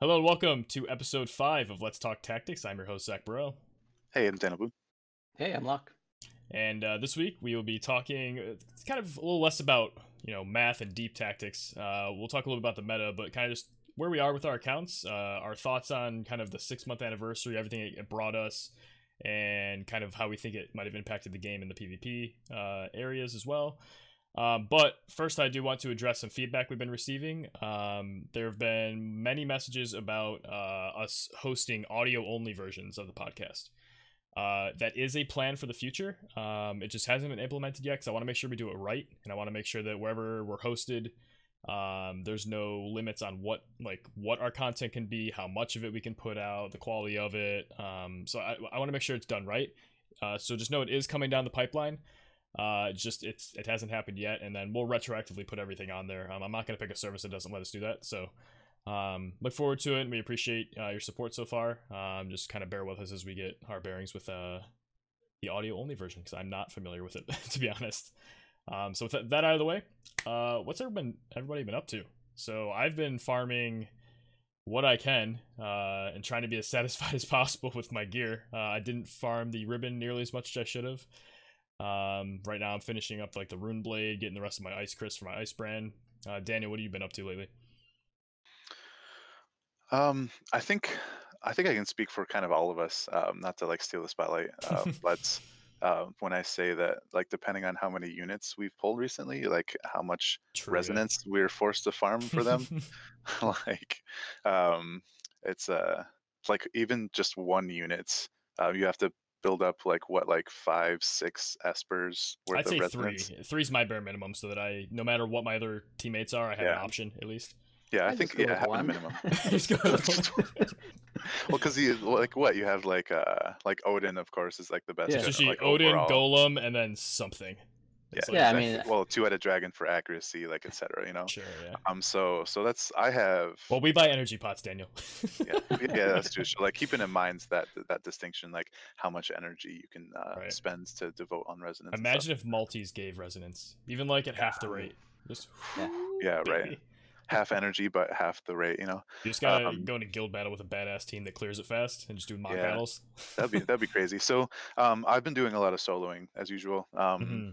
Hello and welcome to episode five of Let's Talk Tactics. I'm your host Zach Burrell, Hey, I'm Danabu. Hey, I'm Locke. and uh, this week we will be talking uh, kind of a little less about you know math and deep tactics. Uh, we'll talk a little bit about the meta, but kind of just where we are with our accounts, uh, our thoughts on kind of the six month anniversary, everything it brought us, and kind of how we think it might have impacted the game in the PvP uh, areas as well. Um, but first, I do want to address some feedback we've been receiving. Um, there have been many messages about uh, us hosting audio only versions of the podcast. Uh, that is a plan for the future. Um, it just hasn't been implemented yet because I want to make sure we do it right, and I want to make sure that wherever we're hosted, um, there's no limits on what like what our content can be, how much of it we can put out, the quality of it. Um, so I, I want to make sure it's done right. Uh, so just know it is coming down the pipeline. Uh, just it's it hasn't happened yet, and then we'll retroactively put everything on there. Um, I'm not gonna pick a service that doesn't let us do that. So um, look forward to it. We appreciate uh, your support so far. Um, just kind of bear with us as we get our bearings with uh the audio only version because I'm not familiar with it to be honest. Um, so with that, that out of the way, uh, what's everyone everybody been up to? So I've been farming what I can uh, and trying to be as satisfied as possible with my gear. Uh, I didn't farm the ribbon nearly as much as I should have. Um, right now I'm finishing up like the rune blade, getting the rest of my ice crystal for my ice brand. Uh, Daniel, what have you been up to lately? Um, I think I think I can speak for kind of all of us. Um, not to like steal the spotlight, um, but uh, when I say that, like depending on how many units we've pulled recently, like how much True, yeah. resonance we're forced to farm for them, like um, it's uh like even just one unit, uh, you have to build up like what like five six espers worth I'd of say resonance. three. Three's my bare minimum, so that I, no matter what my other teammates are, I have an option at least. Yeah, I, I think yeah, with one. minimum. Just go well, because you like what you have like uh like Odin, of course, is like the best. Yeah. It's gun, usually like, Odin, overall. Golem, and then something. It's Yeah, like- Yeah, I mean- well, two-headed dragon for accuracy, like etc. You know. Sure, yeah. Um. So so that's I have. Well, we buy energy pots, Daniel. yeah, yeah, that's true. So like keeping in mind that that distinction, like how much energy you can uh, Right. spend to devote on resonance. Imagine if multis gave resonance, even like at half the rate. Just Yeah. Yeah, right. half energy but half the rate. You know, You just gotta Um, go into guild battle with a badass team that clears it fast and just do mock Yeah. battles. that'd be that'd be crazy. So um, I've been doing a lot of soloing as usual. Um, Mhm.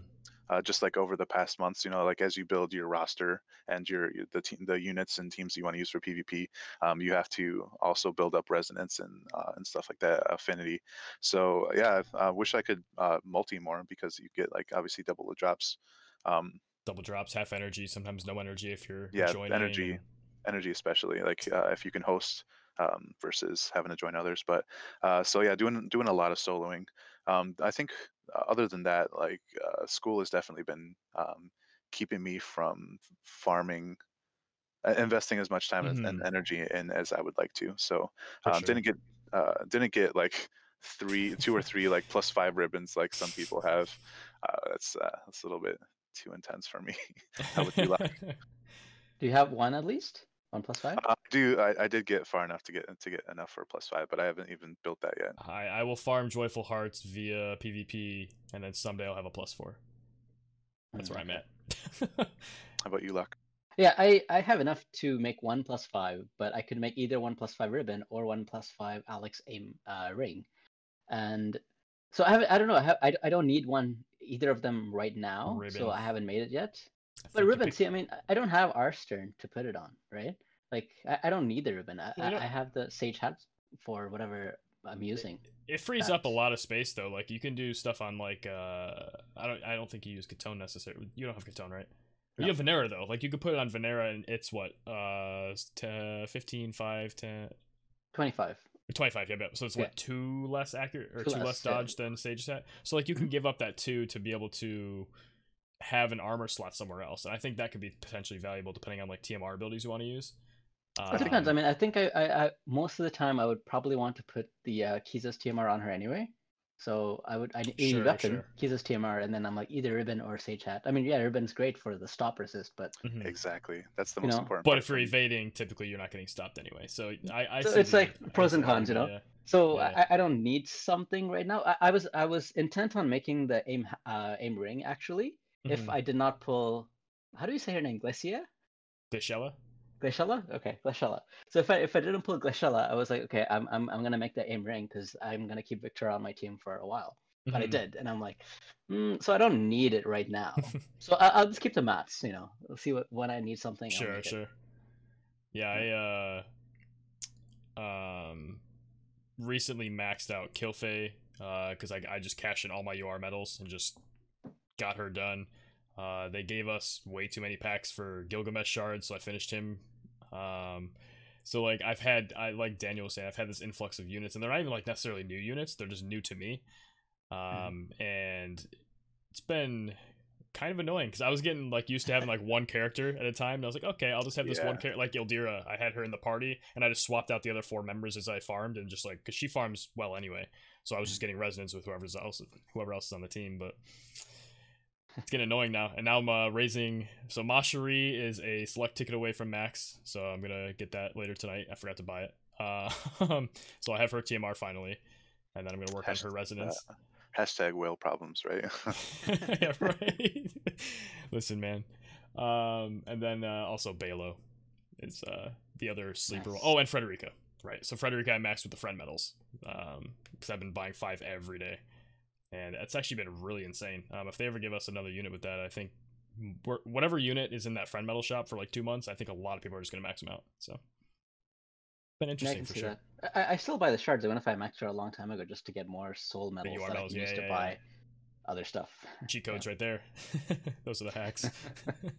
Uh, just like over the past months, you know, like as you build your roster and your the team, the units and teams you want to use for PvP, um, you have to also build up resonance and uh, and stuff like that, affinity. So yeah, I uh, wish I could uh, multi more because you get like obviously double the drops. Um, Double drops, half energy, sometimes no energy if you're Yeah, joining. energy. energy especially like uh, if you can host um, versus having to join others but uh, so yeah doing doing a lot of soloing um, i think uh, other than that like uh, school has definitely been um, keeping me from farming uh, investing as much time and- and energy in as i would like to so For um, sure. didn't get uh, didn't get like three two or three like plus five ribbons like some people have uh, that's uh, that's a little bit too intense for me How would you like? Do you have one at least? One plus five? Uh, I do I, I did get far enough to get to get enough for a plus five, but I haven't even built that yet. I, I will farm Joyful Hearts via PvP, and then someday I'll have a plus four. That's where I'm at. How about you, Luck? Yeah, I, I have enough to make one plus five, but I could make either one plus five ribbon or one plus five Alex aim uh, ring, and so I haven't. I don't know. I, have, I, I don't need one either of them right now, Ribbon. so I haven't made it yet. I But ribbon, see, I mean, I- don't have Arstern to put it on, right? Like, I, I don't need the ribbon. I, I, I have the Sage hat for whatever I'm using. It frees up a lot of space though. Like you can do stuff on like uh I don't I don't think you use Kitone necessarily. You don't have Kitone, right? No. You have Vinera though. Like you could put it on Vinera and it's what uh t- 15 5 10 Twenty-five. 25 yeah, yeah. so it's Yeah. what two less accurate or Two two less, less, yeah. dodge than Sage set. So like you can give up that two to be able to have an armor slot somewhere else, and I think that could be potentially valuable depending on like TMR abilities you want to use. It depends. I Um, mean, I think I, I, I most of the time I would probably want to put the uh, Kiza's TMR on her anyway. So I would I need a Sure, weapon, sure. Kiza's TMR, and then I'm like either ribbon or Sage Hat. I mean, yeah, ribbon's great for the stop resist, but mhm. Exactly. That's the most know, important. But part if you're evading, typically you're not getting stopped anyway. So I, I So it's the- like I pros and the cons, you know? argument, so Yeah. I, I don't need something right now. I, I was I was intent on making the aim uh, aim ring actually. Yeah. If. I did not pull, how do you say her name, Glacia? Glishella? Glaciella? Okay, Glaciella. So if I if I didn't pull Glaciella, I was like, okay, I'm I'm I'm gonna make that aim ring because I'm gonna keep Victor on my team for a while. But I Mhm. did, and I'm like, mm, so I don't need it right now. so I, I'll just keep the mats. You know, We'll see what when I need something. I'll Sure, it. sure. Yeah, I uh um recently maxed out Kilphe uh cuz I I just cashed in all my UR medals and just got her done. Uh they gave us way too many packs for Gilgamesh shards, so I finished him. Um so like I've had I like Daniel was saying I've had this influx of units and they're not even like necessarily new units, they're just new to me. Um and it's been kind of annoying because I was getting like used to having like one character at a time, and I was like, okay, I'll just have this one character like Ildira. I had her in the party, and I just swapped out the other four members as I farmed, and just like because she farms well anyway, so I was just getting resonance with whoever's else, whoever else is on the team. But it's getting annoying now, and now I'm uh, raising. So Mashari is a select ticket away from max, so I'm gonna get that later tonight. I forgot to buy it, uh, so I have her TMR finally, and then I'm gonna work on her Hashtag, resonance. Hashtag whale problems, right? yeah, right. Listen, man. Um, and then uh, also Balo is uh, the other sleeper. Nice. Oh, and Frederica. Right. So Frederica I maxed with the friend medals um, because I've been buying five every day, and it's actually been really insane. Um, if they ever give us another unit with that, I think we're, whatever unit is in that friend metal shop for like two months, I think a lot of people are just gonna max them out. So been I interesting for sure. I, I still buy the shards. I went if I maxed out a long time ago just to get more soul medals UR that medals, I yeah, use yeah, to buy other stuff. G codes right there. Those are the hacks.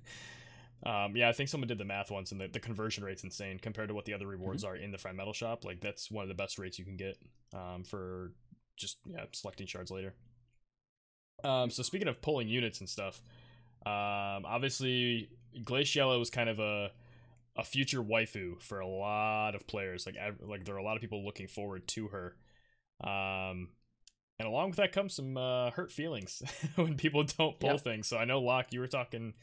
um, yeah, I think someone did the math once, and the, the conversion rate's insane compared to what the other rewards are in the friend metal shop. Like that's one of the best rates you can get um, for just yeah selecting shards later. Um, so speaking of pulling units and stuff, um, obviously Glaciella was kind of a a future waifu for a lot of players. Like like there are a lot of people looking forward to her. Um, and along with that comes some uh, hurt feelings when people don't pull Yep. things. So I know Locke, you were talking,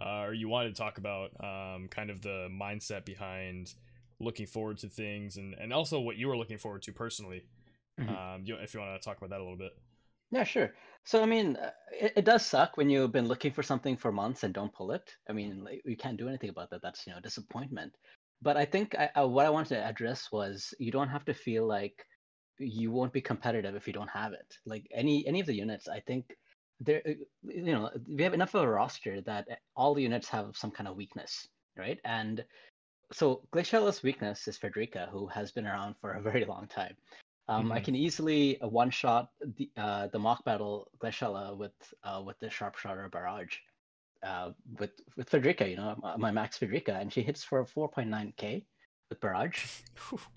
uh, or you wanted to talk about um, kind of the mindset behind looking forward to things, and and also what you were looking forward to personally. Mhm. Um, you, if you want to talk about that a little bit. Yeah, sure. So I mean, uh, it, it does suck when you've been looking for something for months and don't pull it. I mean, like, you can't do anything about that. That's you know disappointment. But I think I, uh, what I wanted to address was you don't have to feel like you won't be competitive if you don't have it. Like any any of the units, I think there uh, you know we have enough of a roster that uh, all the units have some kind of weakness, right? And so Glaciella's weakness is Frederica, who has been around for a very long time. Um, I Mhm. can easily one shot the uh, the mock battle Glaciella with uh, with the sharp shooter barrage uh, with with Frederica, you know, my, my max Frederica, and she hits for 4.9k with barrage.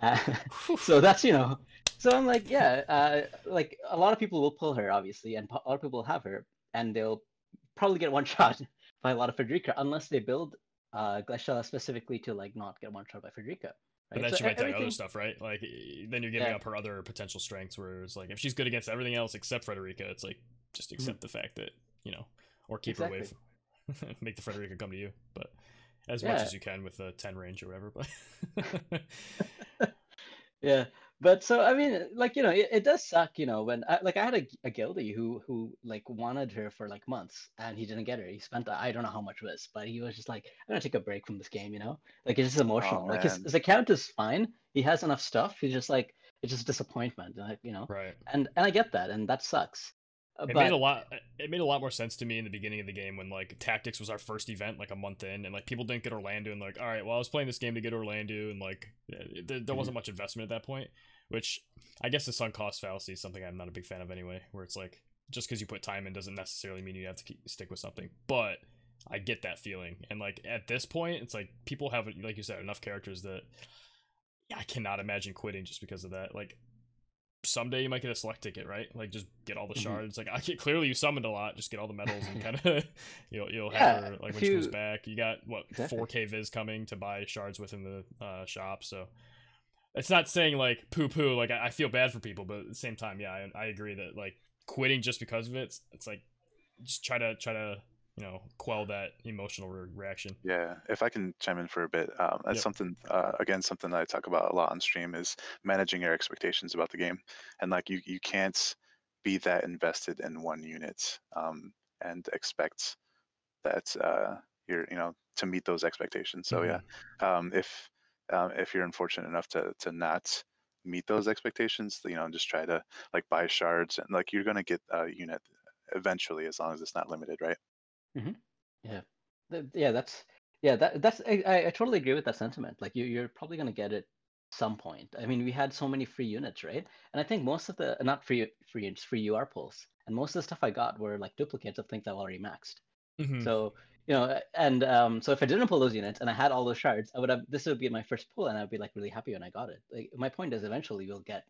Uh, so that's you know, so I'm like, yeah, uh, like a lot of people will pull her obviously, and a lot of people will have her, and they'll probably get one shot by a lot of Frederica unless they build uh, Glaciella specifically to like not get one shot by Frederica. But right? then So she might take other stuff, right? Like then you're giving Yeah. up her other potential strengths. Where it's like if she's good against everything else except Frederica, it's like just accept the fact that you know, or keep her away, Mm-hmm. From, make the Frederica come to you. But as much as you can with a ten range or whatever. But yeah but so i mean like you know it, it does suck you know when I, like i had a, a guildie who who like wanted her for like months and he didn't get her. He spent i don't know how much it was but he was just like i'm gonna take a break from this game you know? Like it's just emotional. Like his, his account is fine. He has enough stuff. He's just like it's just disappointment like you know? Right. and and i get that and that sucks. Uh, It but made a lot. It made a lot more sense to me in the beginning of the game when like Tactics was our first event, like a month in, and like people didn't get Orlandeau, and like, all right, well, I was playing this game to get Orlandeau, and like eh, there, there wasn't much investment at that point. Which I guess the sunk cost fallacy is something I'm not a big fan of anyway. Where it's like just because you put time in doesn't necessarily mean you have to keep, stick with something. But I get that feeling, and like at this point, it's like people have, like you said, enough characters that I cannot imagine quitting just because of that. Like someday you might get a select ticket, right? Like just get all the Mhm. shards. Like I get, clearly you summoned a lot, just get all the medals and kind of you'll you'll have her like when she comes back. You got what Exactly. 4K viz coming to buy shards within the uh, shop, so it's not saying like poo poo. Like I, I feel bad for people, but at the same time, yeah, I, I agree that like quitting just because of it, it's, it's like just try to try to you know quell that emotional re- reaction. Yeah, if I can chime in for a bit, um, that's Yep. something uh, again something that I talk about a lot on stream is managing your expectations about the game, and like you you can't be that invested in one unit um, and expect that uh, you're you know to meet those expectations. So yeah, um, if um, if you're unfortunate enough to to not meet those expectations, you know, just try to like buy shards and like you're gonna get a unit eventually as long as it's not limited, right? Yeah, Th- yeah, that's yeah, that that's I, I totally agree with that sentiment. Like you, you're probably gonna get it some point. I mean, we had so many free units, right? And I think most of the not free free units, free UR pulls, and most of the stuff I got were like duplicates of things I've already maxed. Mhm. So you know, and um, so if I didn't pull those units and I had all those shards, I would have this would be my first pull, and I'd be like really happy when I got it. Like my point is, eventually you'll get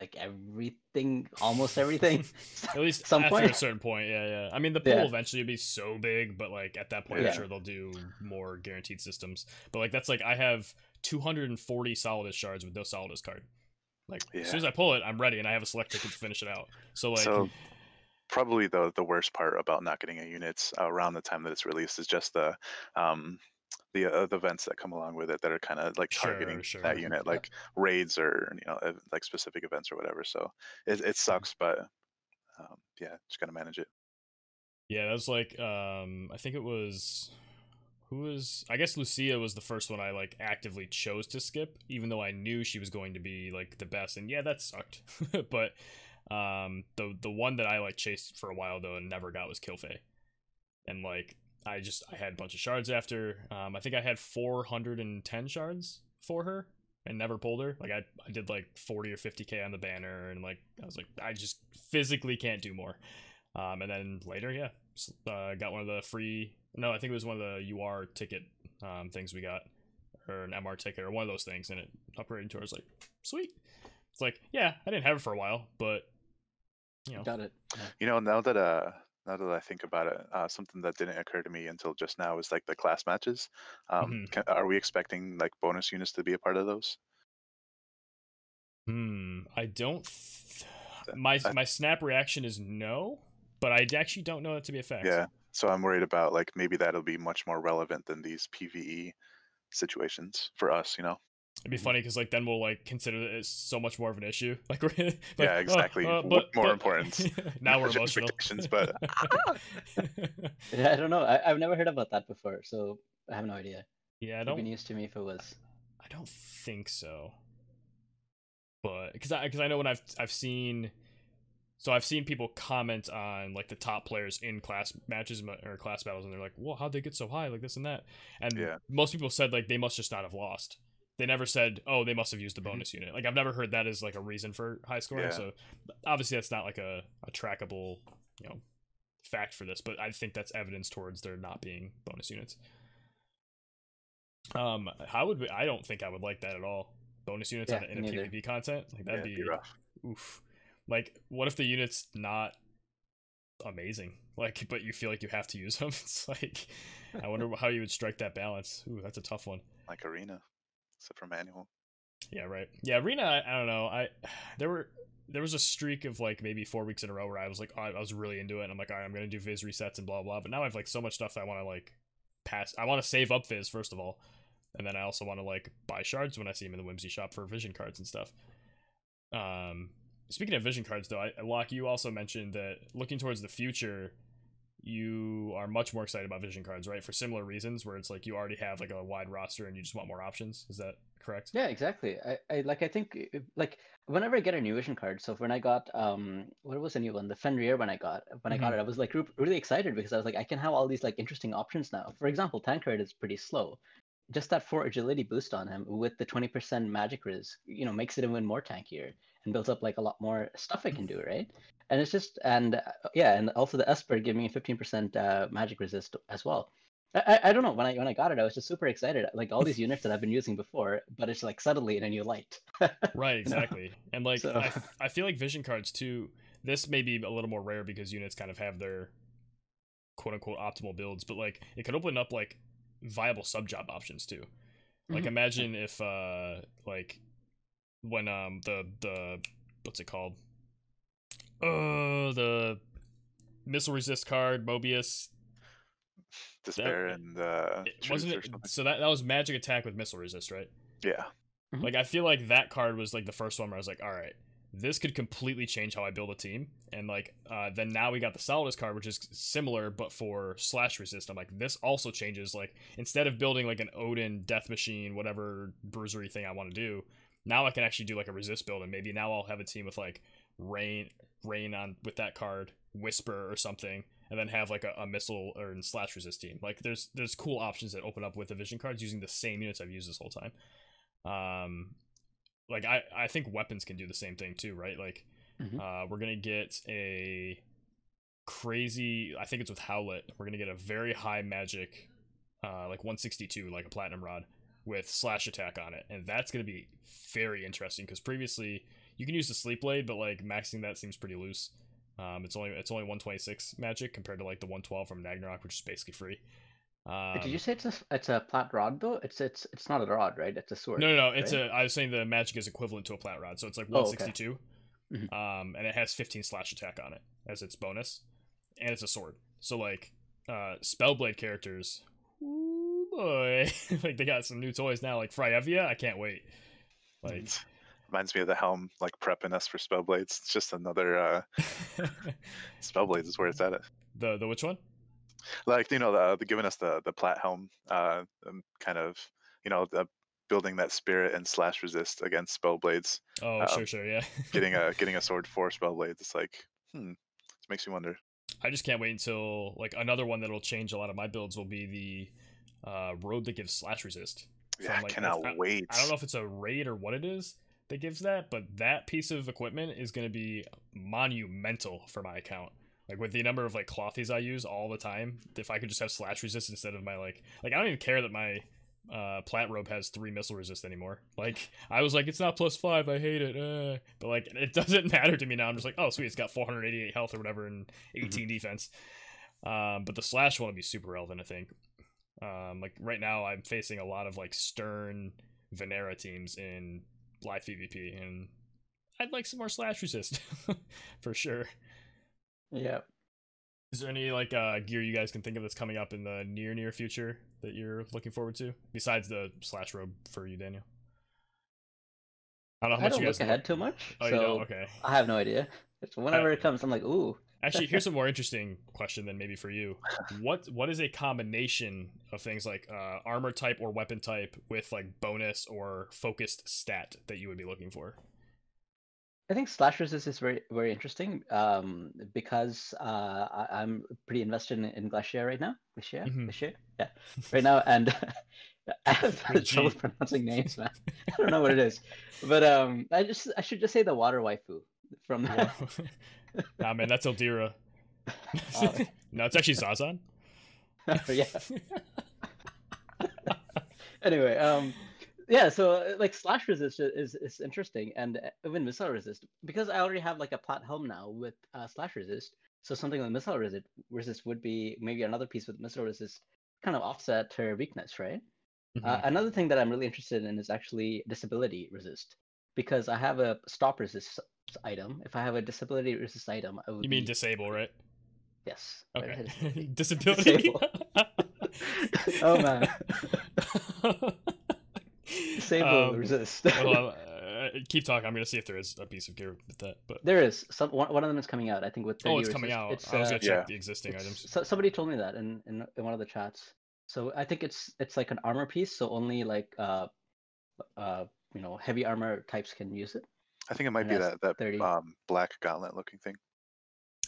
like everything, almost everything. At least some after a certain point, yeah, yeah. I mean, the pool Yeah. eventually will be so big, but like at that point, Yeah. I'm sure they'll do more guaranteed systems. But like that's like I have 240 Solidus shards with no Solidus card. Like as soon as I pull it, I'm ready, and I have a select ticket to finish it out. So like, so probably the the worst part about not getting a unit around the time that it's released is just the um the uh, the events that come along with it that are kind of like Sure, targeting sure. that unit Yeah. like raids or you know like specific events or whatever so it, it sucks but um, yeah just gotta manage it yeah, that was like um, I think it was who was I guess Lucia was the first one I like actively chose to skip, even though I knew she was going to be like the best. And yeah, that sucked. but um, the the one that I like chased for a while though and never got was Kilphe, and like I just I had a bunch of shards after. Um, I think I had 410 shards for her and never pulled her. Like I I did like 40 or 50k on the banner and like I was like I just physically can't do more. Um, and then later, yeah, uh, got one of the free. No, I think it was one of the UR ticket um, things we got, or an MR ticket, or one of those things, and it upgraded to. I was like, sweet. It's like, yeah, I didn't have it for a while, but you know, got it. Yeah. you know now that uh now that i think about it uh, something that didn't occur to me until just now is like the class matches um Mhm. ca- are we expecting like bonus units to be a part of those hmm, I don't. Th- Th- my I- my snap reaction is no, but I actually don't know that to be a fact. yeah so i'm worried about like maybe that'll be much more relevant than these pve situations for us you know It'd be funny because like then we'll like consider it so much more of an issue. Like we're like, Yeah, "Oh, exactly. uh, What but more but-" importance? now we're Manage emotional. expectations, but- Yeah, I don't know. I, I've never heard about that before, so I have no idea. yeah, I It'd be don't. news to me if it was. I don't think so. But because I because I know when I've I've seen, so I've seen people comment on like the top players in class matches or class battles, and they're like, "Well, how'd they get so high? Like this and that." And Yeah. most people said like they must just not have lost. They never said, "Oh, they must have used the Mhm. bonus unit." Like I've never heard that as like a reason for high scoring. Yeah. So obviously that's not like a a trackable you know fact for this, but I think that's evidence towards there not being bonus units. Um, how would we, I don't think I would like that at all. Bonus units on Yeah, in a neither. PvP content, like that'd it'd be, be rough oof. Like, what if the unit's not amazing? Like, but you feel like you have to use them. It's like, I wonder how you would strike that balance. Ooh, that's a tough one. like arena except for manual Yeah, right. Yeah, arena. I, I don't know. I there were there was a streak of like maybe four weeks in a row where I was like, I was really into it. And I'm like, all right, I'm gonna do Viz resets and blah blah. But now I have like so much stuff that I want to like pass. I want to save up Viz first of all, and then I also want to like buy shards when I see them in the Whimsy shop for vision cards and stuff. Um, speaking of vision cards, though, I Locke, you also mentioned that looking towards the future. You are much more excited about vision cards, right? For similar reasons, where it's like you already have like a wide roster and you just want more options. Is that correct? Yeah, exactly. I, I like. I think uh, like whenever I get a new vision card. So when I got um, what was the new one? The Fenrir. When I got when I got Mhm. it, I was like re- really excited because I was like, I can have all these like interesting options now. For example, Tancred is pretty slow. Just that four agility boost on him with the twenty percent magic riz, you know, makes it even more tankier and builds up like a lot more stuff I can do, right? And it's just and uh, yeah, and also the Esper giving me fifteen percent uh, magic resist as well. I, I don't know when I when I got it, I was just super excited. Like all these units that I've been using before, but it's like suddenly in a new light. Right, exactly. And like So- I, I feel like vision cards too. This may be a little more rare because units kind of have their quote unquote optimal builds, but like it could open up like viable sub job options too. Like Mhm. imagine if uh like when um the the what's it called? Uh the missile resist card, Mobius. despair and uh It, wasn't it so that that was magic attack with missile resist, right? yeah Mhm. Like I feel like that card was like the first one where I was like, all right, this could completely change how I build a team. And like, uh, then now we got the Solidus card, which is similar but for slash resist. I'm like, this also changes. Like, instead of building like an Odin Death Machine, whatever bruisery thing I want to do, now I can actually do like a resist build, and maybe now I'll have a team with like rain, rain on with that card, whisper or something, and then have like a, a missile or slash resist team. Like, there's there's cool options that open up with the vision cards using the same units I've used this whole time. Um, like I I think weapons can do the same thing too, right? Like Mhm. uh, we're gonna get a crazy. I think it's with Howlet. We're gonna get a very high magic, uh, like 162, like a platinum rod with slash attack on it, and that's gonna be very interesting because previously you can use the sleep blade, but like maxing that seems pretty loose. Um, it's only it's only 126 magic compared to like the 112 from Ragnarok, which is basically free. Um, Did you say it's a it's a plat rod though? It's it's it's not a rod, right? It's a sword. No, no, no. It's a. I was saying the magic is equivalent to a plat rod, so it's like Oh, okay. 162. Mhm. Um, and it has 15 slash attack on it as its bonus, and it's a sword. So like, uh, spellblade characters, boy, like they got some new toys now, like Fryevia. I can't wait. Like, Reminds me of the helm, like prepping us for spellblades. It's just another uh, spellblades is where it's at. the the which one? Like you know, the, the giving us the the plat helm, uh, um, kind of you know, the, building that spirit and slash resist against spellblades. Oh, Um, sure, sure, yeah. Getting a getting a sword for spellblades. It's like, hmm, it makes me wonder. I just can't wait until like another one that'll change a lot of my builds will be the uh, road that gives slash resist. Yeah, I like, cannot I- wait. I don't know if it's a raid or what it is that gives that, but that piece of equipment is going to be monumental for my account. Like with the number of like clothies I use all the time, if I could just have slash resist instead of my like like I don't even care that my uh plat robe has three missile resist anymore. Like I was like it's not plus five, I hate it. Uh. But like it doesn't matter to me now. I'm just like oh sweet, it's got 488 health or whatever and 18 defense. Um, but the slash one will be super relevant, I think. Um, like right now, I'm facing a lot of like stern Vinera teams in live PvP, and I'd like some more slash resist for sure. Yeah. Is there any like uh, gear you guys can think of that's coming up in the near near future that you're looking forward to besides the slash robe for you, Daniel? I don't know how I much don't you look guys know- ahead too much, Oh, so you don't? Okay. I have no idea. It's whenever it comes, I'm like, ooh. Actually, here's a more interesting question than maybe for you. What what is a combination of things like uh, armor type or weapon type with like bonus or focused stat that you would be looking for? I think slash resist is very very interesting um, because uh, I, I'm pretty invested in, in Glacier right now. Glacier, Mhm. Glacier, yeah, right now, and I have trouble pronouncing names, man. I don't know what it is, but um, I just I should just say the water waifu from Whoa. nah, man, that's Eldira. Oh. no, it's actually Zazan. yeah. anyway, um, yeah. So uh, like slash resist is is interesting, and uh, even missile resist because I already have like a plat helm now with uh, slash resist. So something with missile resist resist would be maybe another piece with missile resist, kind of offset her weakness, right? Uh, Mhm. another thing that I'm really interested in is actually disability resist because I have a stop resist item. If I have a disability resist item, I would. you mean be- disable, right? yes. Okay. disability. Disability. oh man. Disable Um, resist. Hold on, uh, keep talking. I'm gonna see if there is a piece of gear with that. But There is some one, one of them is coming out. I think with the oh, new it's coming out. It's, I was uh, gonna check Yeah. the existing it's- items. so, somebody told me that in, in in one of the chats. So I think it's it's like an armor piece. So only like uh uh you know heavy armor types can use it. I think it might and be that that 30. um, black gauntlet looking thing.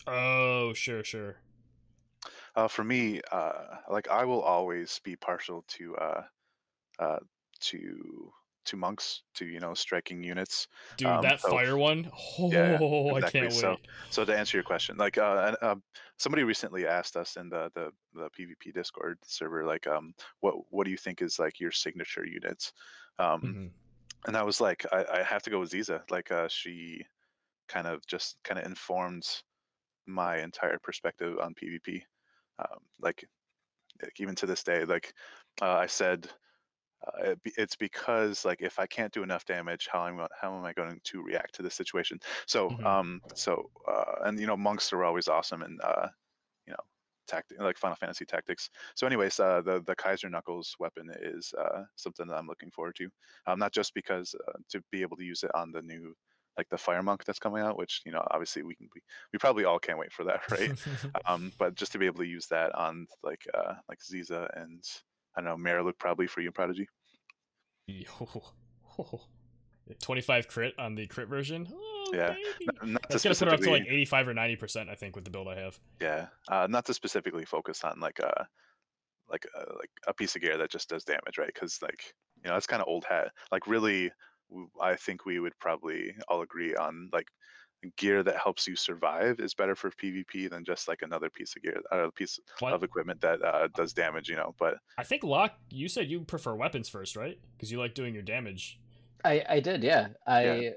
Oh, sure, sure. Uh, for me, uh, like I will always be partial to uh, uh, to to monks, to you know striking units. Dude, Um, that so- fire one. Oh, Yeah, I exactly. can't wait. So- So to answer your question, like uh, and, um, somebody recently asked us in the, the the PvP Discord server, like, um, what what do you think is like your signature units? Um, Mhm. And I was like, I, I have to go with Ziza. Like, uh, she kind of just kind of informed my entire perspective on PvP. Um, like, like, even to this day, like uh, I said, uh, it, it's because like if I can't do enough damage, how am I, how am I going to react to this situation? So, Mhm. um, so uh, and you know, monks are always awesome and uh, you know, tactic like Final Fantasy tactics. So, anyways, uh, the the Kaiser Knuckles weapon is uh, something that I'm looking forward to. Um, not just because uh, to be able to use it on the new like the fire monk that's coming out, which you know obviously we can we, we probably all can't wait for that, right? um, but just to be able to use that on like uh like Ziza and I don't know Mariluk probably for you Prodijee. Yo. 25 crit on the crit version. Oh, Yeah, baby. N- Not to gonna put her up to like 85 or 90 percent, I think, with the build I have. Yeah, uh, not to specifically focus on like a like a, like a piece of gear that just does damage, right? Because like you know that's kind of old hat. Like really, I think we would probably all agree on like gear that helps you survive is better for PvP than just like another piece of gear, uh, piece What? of equipment that uh, does damage. You know, but I think Locke, you said you prefer weapons first, right? Because you like doing your damage. I I did, yeah. I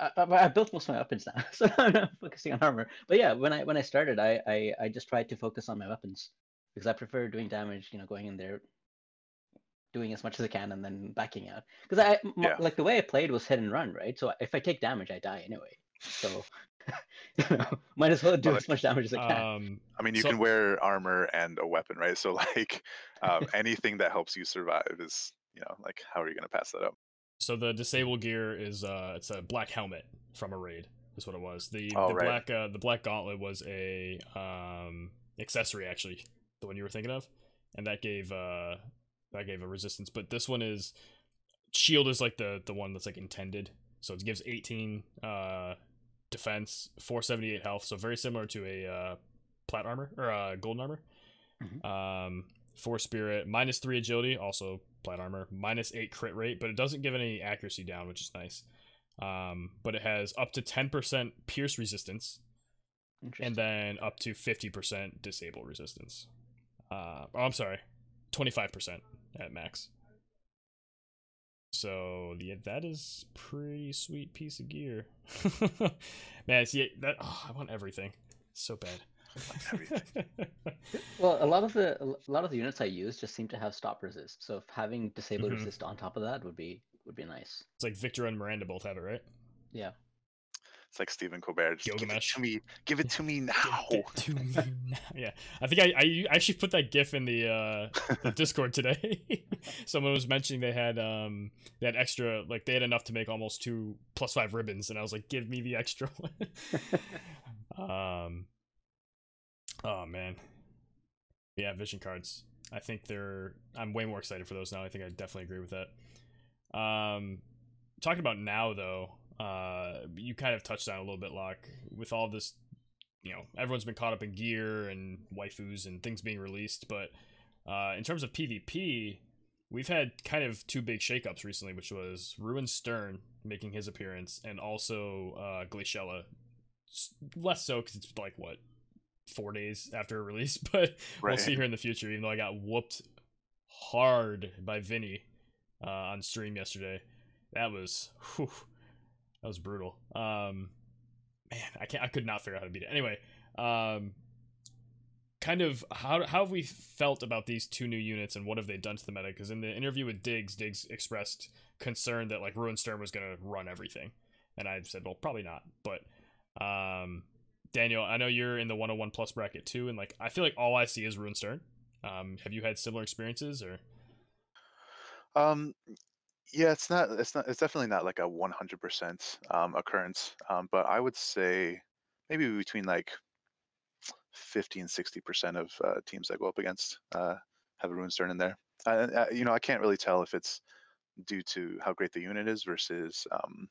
I, I, I built most of my weapons now, so I'm not focusing on armor. But yeah, when I when I started, I, I I just tried to focus on my weapons because I prefer doing damage. You know, going in there, doing as much as I can, and then backing out. Because I Yeah. like the way I played was hit and run, right? So if I take damage, I die anyway. So you know, might as well do Well, as much damage as I can. Um, I mean you So- can wear armor and a weapon, right? So like um, anything that helps you survive is you know like how are you gonna pass that up? So the disable gear is uh, it's a black helmet from a raid. Is what it was. The Oh, the right. black uh, the black gauntlet was a um accessory actually, the one you were thinking of, and that gave uh that gave a resistance. But this one is shield is like the the one that's like intended. So it gives 18 uh defense, 478 health. So very similar to a uh plat armor or uh golden armor. Mhm. Um, four spirit, minus three agility, also plat armor, minus eight crit rate, but it doesn't give any accuracy down, which is nice. Um, but it has up to 10% pierce resistance and then up to 50% disable resistance. Uh, oh, I'm sorry, 25% at max. So yeah, that is pretty sweet piece of gear. Man, see that oh, I want everything. So bad. everything. Well, a lot of the a lot of the units I use just seem to have stop resist. So if having disable Mhm. resist on top of that would be would be nice. it's like Victor and Miranda both have it, right? Yeah. It's like Stephen Colbert. Just give it to me. Give it to me now. Give it to me now. Yeah, I think I, I actually put that GIF in the, uh, the Discord today. Someone was mentioning they had um they had extra like they had enough to make almost two plus five ribbons, and I was like, give me the extra one. um. Oh man. Yeah, vision cards. I think they're. I'm way more excited for those now. I think I definitely agree with that. Um, talking about now though, uh, you kind of touched on a little bit, Locke, with all this. You know, everyone's been caught up in gear and waifus and things being released, but uh, in terms of PvP, we've had kind of two big shakeups recently, which was Ruin Stern making his appearance, and also uh, Glaciella. S- Less so because it's like what four days after release, but we'll see here in the future. Even though I got whooped hard by Vinny uh, on stream yesterday, that was whew, that was brutal. Um, man, I can't. I could not figure out how to beat it. Anyway, um, kind of how how have we felt about these two new units and what have they done to the meta? Because in the interview with Diggs, Diggs expressed concern that like Ruin Stern was going to run everything, and I said, well, probably not. But um, Daniel, I know you're in the 101 plus bracket too, and like I feel like all I see is Ruin Stern. Um, have you had similar experiences or? Um, yeah, it's not. It's not. It's definitely not like a one hundred percent um occurrence. Um, but I would say maybe between like fifty and sixty percent of uh, teams I go up against uh, have a rune stern in there. Uh, you know, I can't really tell if it's due to how great the unit is versus um,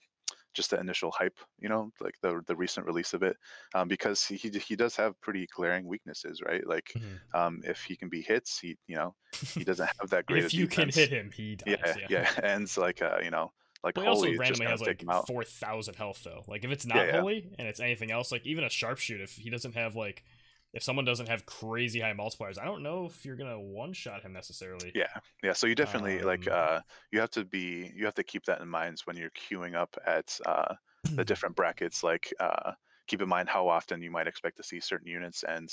just the initial hype. You know, like the the recent release of it, um, because he he does have pretty glaring weaknesses, right? Like um, if he can be hits, he you know he doesn't have that great. if you can hit him, he dies. yeah, yeah, yeah. and it's like uh, you know, like But also holy just randomly has like four thousand health though. Like if it's not Yeah, yeah. holy and it's anything else, like even a sharpshoot, if he doesn't have like if someone doesn't have crazy high multipliers, I don't know if you're gonna one shot him necessarily. Yeah, yeah. So you definitely like Um, uh, you have to be you have to keep that in mind when you're queuing up at uh, the different brackets. Like uh, keep in mind how often you might expect to see certain units and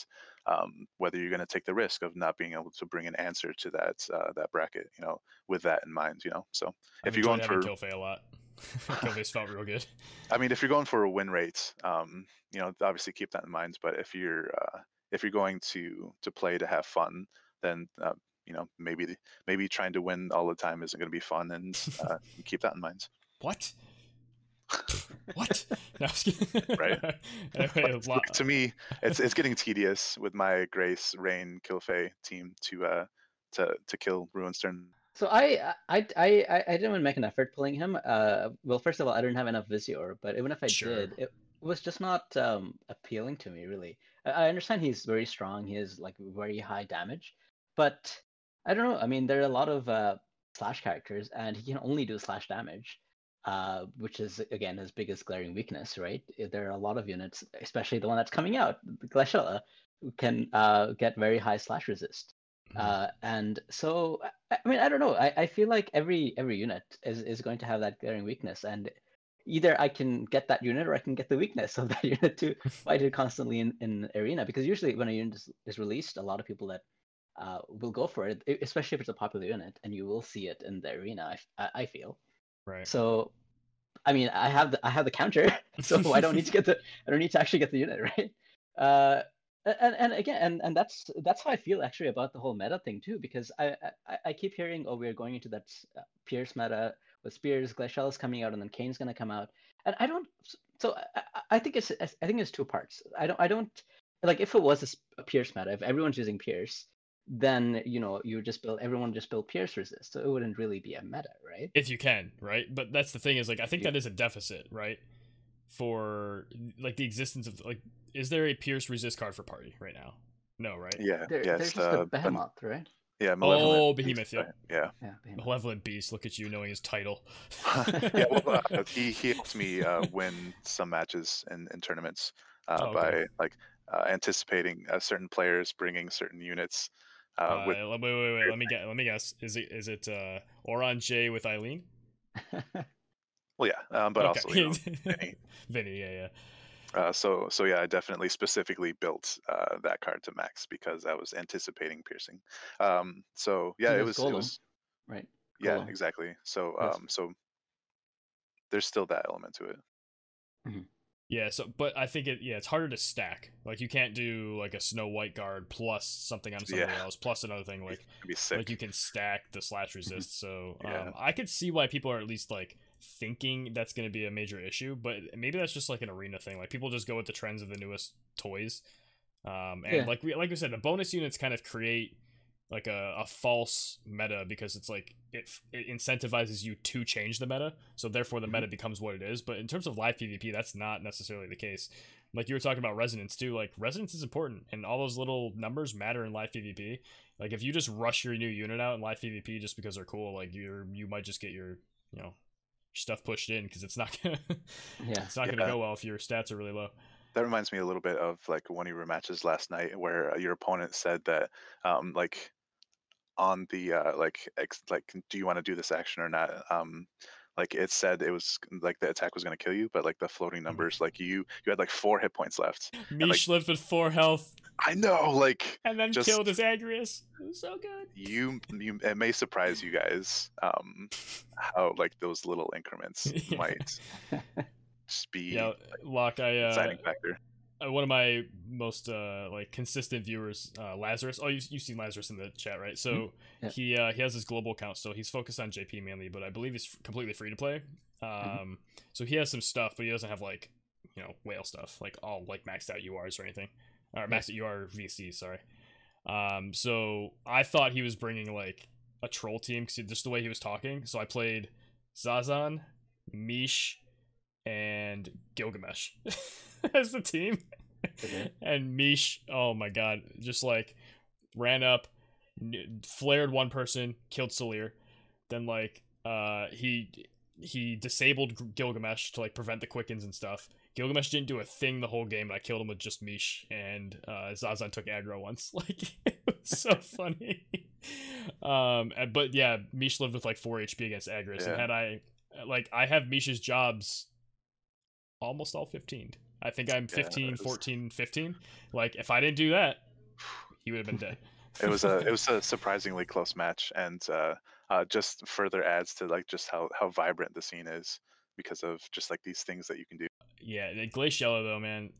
um, whether you're going to take the risk of not being able to bring an answer to that uh, that bracket. You know, with that in mind. You know, so if you're going for Kilphe a lot. Kilphe's felt real good. I mean, if you're going for a win rate, um, you know, obviously keep that in mind. But if you're uh, if you're going to to play to have fun, then uh, you know maybe maybe trying to win all the time isn't going to be fun, and uh, keep that in mind. What? what? No, I was. Right. anyway, But to me, it's it's getting tedious with my Grace, Rain, Kilphe team to uh to to kill Ruinstern. So I I I I I didn't even make an effort pulling him. Uh, well, first of all, I didn't have enough Visiore, but even if I Sure. did, it was just not um appealing to me really. I, understand he's very strong. He has like very high damage, but I don't know. I mean, there are a lot of uh, slash characters, and he can only do slash damage, uh, which is again his biggest glaring weakness, right? There are a lot of units, especially the one that's coming out, the Glaciella, who can uh, get very high slash resist. Mhm. Uh, and so, I, I mean, I don't know. I, I feel like every every unit is, is going to have that glaring weakness, and either I can get that unit or I can get the weakness of that unit to fight it constantly in, in arena. Because usually, when a unit is, is released, a lot of people that uh, will go for it, especially if it's a popular unit, and you will see it in the arena. I, I feel right. so. I mean, I have the I have the counter, so I don't need to get the I don't need to actually get the unit right. Uh, and and again, and and that's that's how I feel actually about the whole meta thing too, because I I, I keep hearing, oh, we're going into that uh, Pierce meta with Spears, Glacial is coming out, and then Kane's gonna come out, and I don't. So I, I- I think it's I think it's two parts. I don't I don't like if it was a Pierce meta, if everyone's using Pierce, then you know you would just build everyone just build Pierce resist, so it wouldn't really be a meta, right? if you can, right? But that's the thing is like I think Yeah. that is a deficit, right? For like the existence of like, is there a Pierce resist card for party right now? No, right? Yeah, There, yeah, there's it's just the a uh, behemoth, right? Yeah, Malevolent Oh, Beast, Behemoth, yep. right? Yeah, Yeah, behemoth. Malevolent beast. Look at you knowing his title. yeah. Well, uh, he he helped me uh, win some matches in, in tournaments uh, Oh, okay. by like uh, anticipating uh, certain players bringing certain units. Uh, Uh, with wait, wait, wait, wait. Let me get. Let me guess. Is it is it uh, Oron J with Eileen? well, yeah, um, but Okay. also you know, Vinny. Vinny, yeah, yeah. Uh, so so yeah, I definitely specifically built uh, that card to max because I was anticipating piercing. Um, so yeah, it was it was right. yeah Golem. exactly. So Yes. um, so there's still that element to it. Yeah, so but I think it yeah, it's harder to stack. Like you can't do like a Snow White guard plus something on somebody Yeah. else plus another thing like be sick. like you can stack the slash resist. So Yeah. um, I could see why people are at least like thinking that's going to be a major issue, but maybe that's just like an arena thing. Like people just go with the trends of the newest toys. Um, and Yeah. like we like we said, the bonus units kind of create like a, a false meta because it's like it, it incentivizes you to change the meta so therefore the Mhm. meta becomes what it is but in terms of live pvp that's not necessarily the case like you were talking about resonance too like resonance is important and all those little numbers matter in live pvp like if you just rush your new unit out in live pvp just because they're cool like you're you might just get your you know stuff pushed in because it's not gonna Yeah. it's not gonna Yeah. go well if your stats are really low That reminds me a little bit of like one of your matches last night where uh, your opponent said that um like on the uh like ex- like do you want to do this action or not um like it said it was like the attack was going to kill you but like the floating numbers like you you had like four hit points left Mish lived with four health i know like and then Just- killed his Agrias. It was so good. you you it may surprise you guys um how like those little increments might just be Yeah, Locke, I uh, factor one of my most uh like consistent viewers uh lazarus. Oh you've, you've seen lazarus in the chat right? So Yeah. he uh he has his global account so he's focused on jp mainly but i believe he's completely free to play. Um so he has some stuff but he doesn't have like you know whale stuff like all like maxed out urs or anything. Or maxed out ur vc sorry. Um so i thought he was bringing like a troll team because just the way he was talking. So i played zazan mish and gilgamesh as the team. and Mish, oh my god, just like ran up, flared one person, killed Salir, then like uh he he disabled Gilgamesh to like prevent the quickens and stuff. Gilgamesh didn't do a thing the whole game, and I killed him with just Mish, and uh, Zazan took aggro once. Like it was so funny. um, but yeah, Mish lived with like four HP against Agrias, and had I like I have Mish's jobs almost all 15. I think I'm Yeah, 15, it was- 14, 15. Like if I didn't do that, he would have been dead. it was a it was a surprisingly close match and uh, uh just further adds to like just how how vibrant the scene is because of just like these things that you can do Yeah, the Glaciella though, man.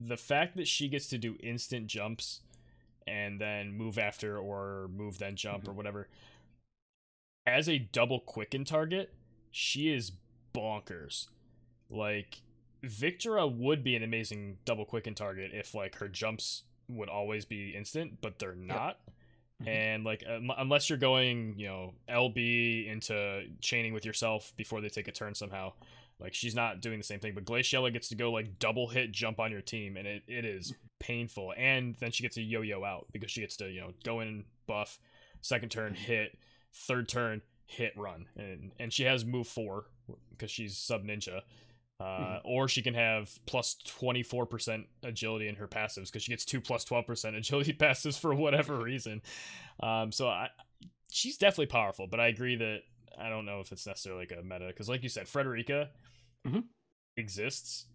The fact that she gets to do instant jumps and then move after or move then jump or whatever. As a double quicken target, she is bonkers. like Viktora would be an amazing double quicken target if like her jumps would always be instant, but they're not. Mhm. And like um, unless you're going, you know, LB into chaining with yourself before they take a turn somehow, like she's not doing the same thing. But Glaciella gets to go like double hit jump on your team, and it, it is painful. And then she gets a yo-yo out because she gets to you know go in buff, second turn hit, third turn hit run, and and she has move four because she's sub ninja. Uh, or she can have plus 24% agility in her passives because she gets two plus 12% agility passives for whatever reason. Um, so I, she's definitely powerful, but I agree that I don't know if it's necessarily like a meta because, like you said, Frederica Mhm. exists.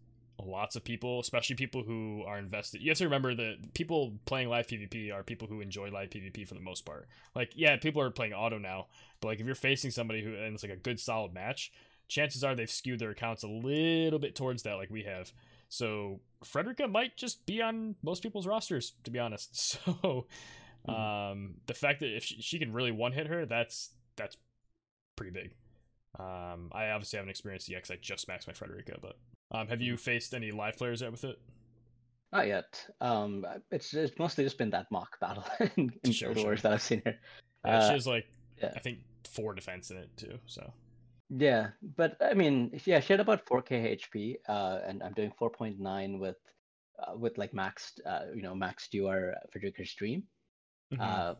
Lots of people, especially people who are invested. You have to remember that people playing live PvP are people who enjoy live PvP for the most part. Like, yeah, people are playing auto now, but like if you're facing somebody who and it's like a good solid match, chances are they've skewed their accounts a little bit towards that, like we have. So Frederica might just be on most people's rosters, to be honest. So um, the fact that if she, she can really one hit her, that's that's pretty big. Um, I obviously haven't experienced the X. I just maxed my Frederica, but um, have you faced any live players yet with it? Not yet. Um, it's it's mostly just been that mock battle in, in Sure, sure. That I've seen here. Yeah, Uh, she has like yeah. I think four defense in it too. So Yeah, but I mean, yeah, she had about 4k HP, uh, and I'm doing 4.9 with, uh, with like maxed, uh, you know, maxed UR Frederica stream, mhm. uh,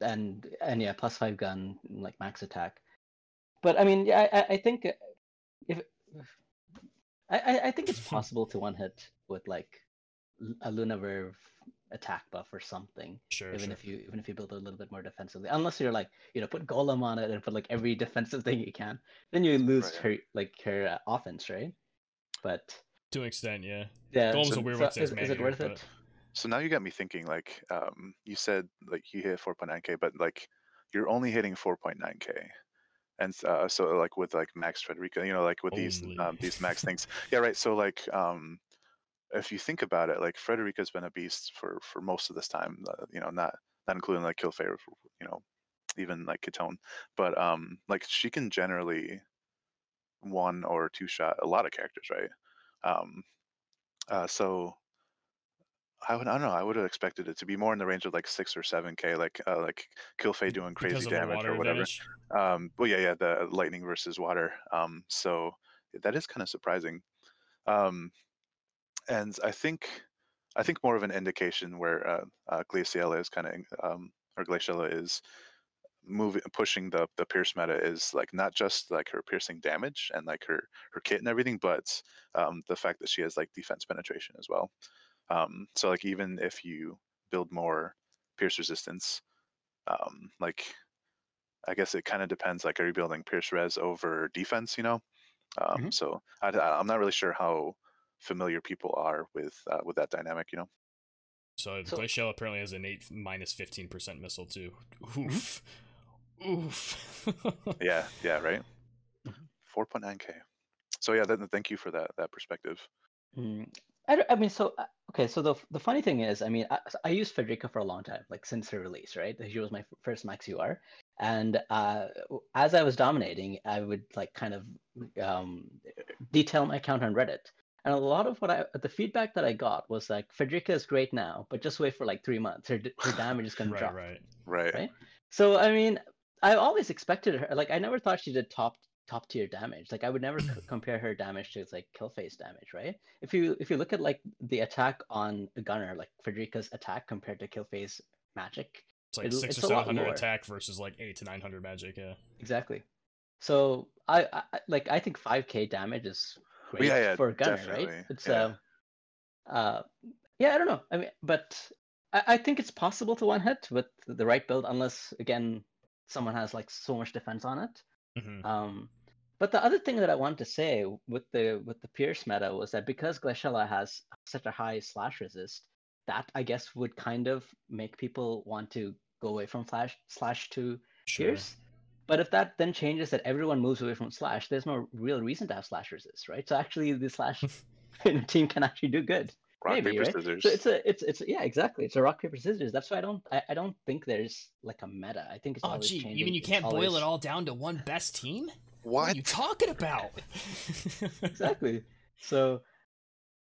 and and yeah, plus five gun, like max attack. But I mean, yeah, I, I- think uh, if I, I think it's possible to one hit with like a Lunaverve attack buff or something sure, even sure. if you even if you build it a little bit more defensively unless you're like you know put golem on it and put like every defensive thing you can then you lose Right. her like her uh, offense right but to an extent, yeah. yeah Golem's so- a weird so one is, is it worth but- it So now you got me thinking. Like, um, you said like you hit 4.9k, but like you're only hitting 4.9k, and uh, so like with like max Frederica, you know, like with these um, these max things. Yeah, right. So like, um, if you think about it, like Frederica's been a beast for for most of this time. Uh, you know, not not including like Kilphe, you know, even like Kitone, but um, like she can generally one or two shot a lot of characters, right? Um, uh, so I would I don't know. I would have expected it to be more in the range of like six or seven k, like uh, like Kilphe doing crazy damage or whatever. Um, well, yeah, yeah, the lightning versus water. Um, so that is kind of surprising. Um, and I think I think more of an indication where uh, uh, Glaciella is kind of um, or Glaciella is moving pushing the the pierce meta is like not just like her piercing damage and like her her kit and everything, but um, the fact that she has like defense penetration as well. Um, so like even if you build more pierce resistance, um, like I guess it kind of depends. Like, are you building pierce res over defense? You know, um, Mhm. so I, am not really sure how familiar people are with uh, with that dynamic. You know, So, So- Glacial apparently has an eight minus fifteen percent missile too. Mm-hmm. Oof, oof. yeah, yeah, right. Mhm. 4.9k. So yeah, then thank you for that that perspective. Mm, I, I mean, so uh, okay. So the the funny thing is, I mean, I, I used Frederica for a long time, like since her release, right? She was my first max UR, and uh, as I was dominating, I would like kind of um, detail my account on Reddit, and a lot of what I the feedback that I got was like, Frederica is great now, but just wait for like three months. Her her damage is gonna right, drop. right. Right. Right. So I mean, I always expected her. Like I never thought she did top top tier damage. Like I would never c- compare her damage to like Kilphe's damage, right? If you if you look at like the attack on a gunner, like Frederica's attack compared to Kilphe's magic, It's like It'll- six it's or seven hundred attack versus like eight to nine hundred magic. Yeah. exactly. So I, I I- like I think 5k damage is great yeah, yeah, for a gunner, definitely, right? It's yeah. uh, uh, yeah, I don't know. I mean, but I, I think it's possible to one hit with the right build, unless again someone has like so much defense on it. hmm Um, but the other thing that I wanted to say with the with the Pierce meta was that because Glaciella has such a high slash resist, that I guess would kind of make people want to go away from flash slash to Sure. Pierce. But if that then changes that everyone moves away from slash, there's no real reason to have slash resist, right? So actually, the slash team can actually do good. Rock Maybe, paper right? scissors. So it's a it's it's yeah exactly. It's a rock paper scissors. That's why I don't I, I don't think there's like a meta. I think it's Oh, always gee, changing. you mean you It's can't boil it all down to one best team? What are you talking about? exactly. So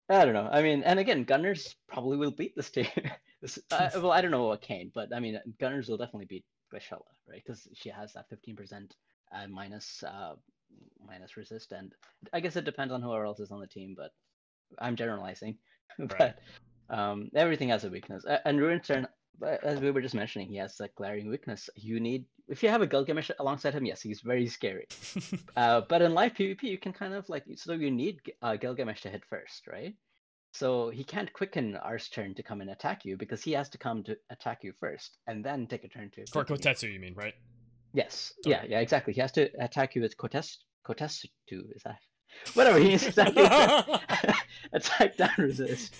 I don't know. I mean, and again, Gunners probably will beat this team. This- uh, well, I don't know about Kane, but I mean, Gunners will definitely beat Glaciella, right? Because she has that 15% uh, minus uh, minus resist, and I guess it depends on who else is on the team, but I'm generalizing. but um, everything has a weakness, and Ruinstern, as we were just mentioning, he has a glaring weakness. You need if you have a Gilgamesh alongside him, yes, he's very scary. Uh, but in live PvP, you can kind of like so you need uh, Gilgamesh to hit first, right? So he can't quicken R's turn to come and attack you because he has to come to attack you first and then take a turn to. For you. Kotetsu, you mean, right? Yes. Okay. Yeah. Yeah. Exactly. He has to attack you with Kotes Kotetsu. Is that whatever he needs to attack down resist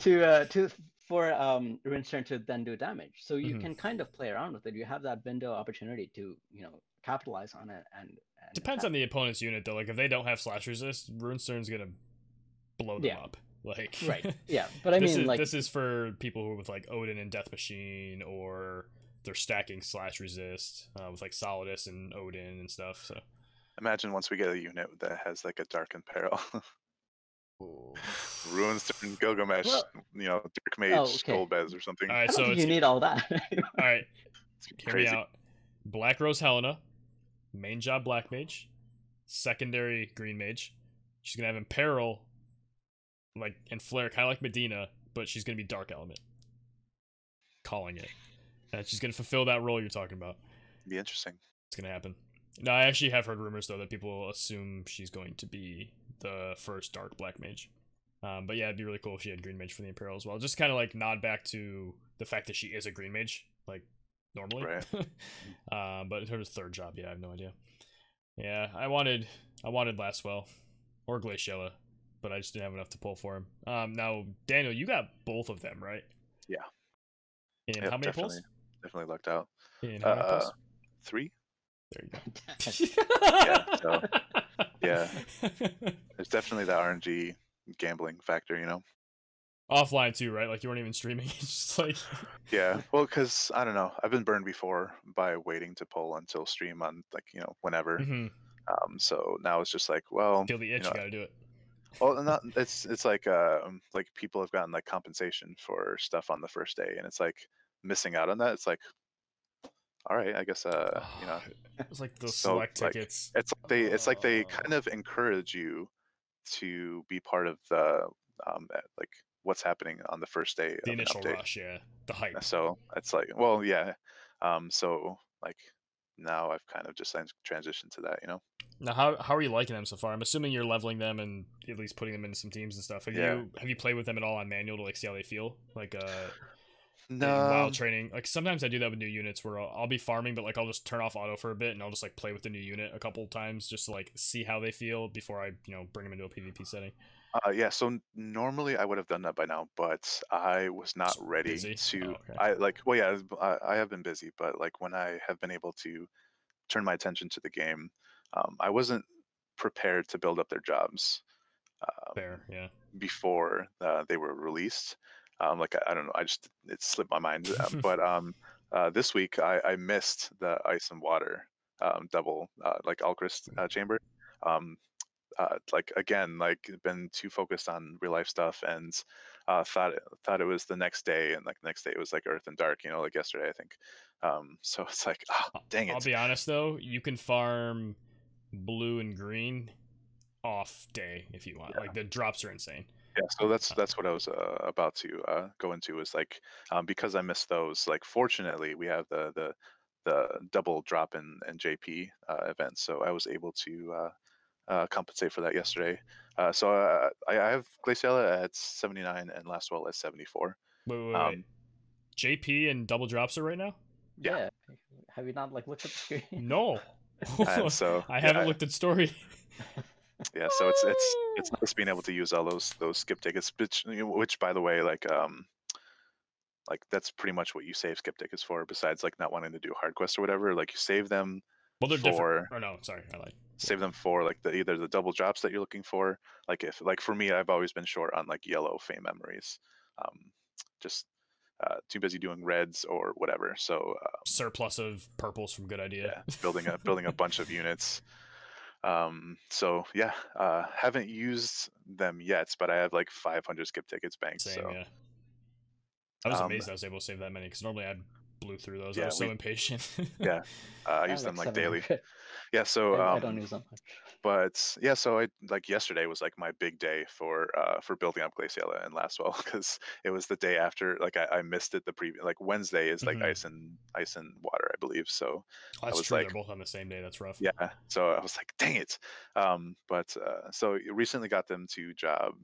to uh to for um Ruin's turn to then do damage. So you Mhm. can kind of play around with it. You have that window opportunity to you know capitalize on it and. and Depends on the opponent's unit though. Like if they don't have slash resist, Runestern's gonna blow them Yeah. up. Like Right. Yeah. But I this mean, is like this is for people who are with like Odin and Death Machine, or they're stacking slash resist uh, with like Solidus and Odin and stuff. So Imagine once we get a unit that has like a darkened peril. Ruins turn Gilgamesh, Well- you know, Dark Mage, Oh, okay. Golbez or something. all I right, don't so you need all that. all right. It's gonna be Hear me crazy. out. Black Rose Helena, main job Black Mage, secondary Green Mage. She's gonna have Imperil, like and Flare, kind of like Mediena, but she's gonna be Dark Element. Calling it, and she's gonna fulfill that role you're talking about. Be interesting. It's gonna happen. No, I actually have heard rumors though that people assume she's going to be the first Dark Black Mage. Um, but yeah, it'd be really cool if she had Green Mage for the Imperil as well. Just kind of like nod back to the fact that she is a Green Mage, like normally. Right. um, but in terms of third job, yeah, I have no idea. Yeah, I wanted I wanted Lasswell or Glaciella, but I just didn't have enough to pull for him. Um, now Daniel, you got both of them, right? Yeah. In Yep, how many definitely, pulls? definitely lucked out. In how many Uh, pulls? three. There you Yeah, go. so, yeah. There's definitely the RNG gambling factor, you know. Offline too, right? Like you weren't even streaming. It's just like Yeah, well, because I don't know, I've been burned before by waiting to pull until stream on like you know whenever. Mhm. Um, so now it's just like, well, feel the itch. know, You gotta do it. Well, not it's it's like um like people have gotten like compensation for stuff on the first day, and it's like missing out on that. It's like, all right, I guess uh you know it's like those so, select like, tickets. it's like they it's like they Uh. kind of encourage you to be part of the um eh, like what's happening on the first day The initial update. rush, yeah, the hype. So it's like, well, yeah. Um, so like now I've kind of just transitioned to that, you know. Now, how how are you liking them so far? I'm assuming you're leveling them and at least putting them into some teams and stuff. Have Yeah. you have you played with them at all on manual to like see how they feel? Like uh, No, WoW training. Like sometimes I do that with new units where I'll, I'll be farming, but like I'll just turn off auto for a bit and I'll just like play with the new unit a couple times just to like see how they feel before I you know bring them into a PvP setting. Uh, yeah. So normally I would have done that by now, but I was not Just ready busy? to. Oh, okay. I like, well, yeah, I, I have been busy, but like when I have been able to turn my attention to the game, um, I wasn't prepared to build up their jobs. Um, Fair, yeah. before uh, they were released. Um, like I, I don't know, I just it slipped my mind. uh, but um, uh, this week I, I missed the ice and water um, double uh, like Alchrist uh, chamber. Um, uh, like again, like been too focused on real life stuff and uh, thought it, thought it was the next day, and like next day it was like Earth and Dark. You know, like yesterday I think. Um, so it's like, ah, dang it. I'll be honest though, you can farm blue and green off day if you want. Yeah. Like the drops are insane. Yeah, so that's that's what I was uh, about to uh, go into is like um, because I missed those. Like, fortunately, we have the the the double drop in in JP uh, event, so I was able to uh, compensate for that yesterday. Uh, so uh, I, I have Glaciella at 79 and Lasswell at 74. Wait, wait, wait. Um, JP and double drops are right now? Yeah. Yeah. Have you not like looked at the screen? No. And so I haven't yeah, looked at story. yeah, so it's it's it's nice being able to use all those those skip tickets, which which by the way, like um, like that's pretty much what you save skip tickets for. Besides like not wanting to do hard quests or whatever, like you save them Well, they're different. for Or no, sorry, I lied. Save them for like the either the double drops that you're looking for. Like if like for me, I've always been short on like yellow fame memories. Um, just uh, too busy doing reds or whatever. So uh, Surplus of purples from Good Idea. yeah, building a building a bunch of units. Um, so yeah, uh, haven't used them yet, but I have like 500 skip tickets banked. Same, so yeah. I was Um, amazed I was able to save that many because normally I blew through those. I Yeah, was so we- impatient. yeah, uh, I use them like daily. 700. Yeah, so I, um, I don't use them much. but yeah, so I like yesterday was like my big day for uh for building up Glaciella and Lasswell because it was the day after like I, I missed it the previous like Wednesday is like Mhm. ice and ice and water I believe so Oh, That's was true. like- They're both on the same day. That's rough. yeah so I was like dang it um but uh so recently got them to job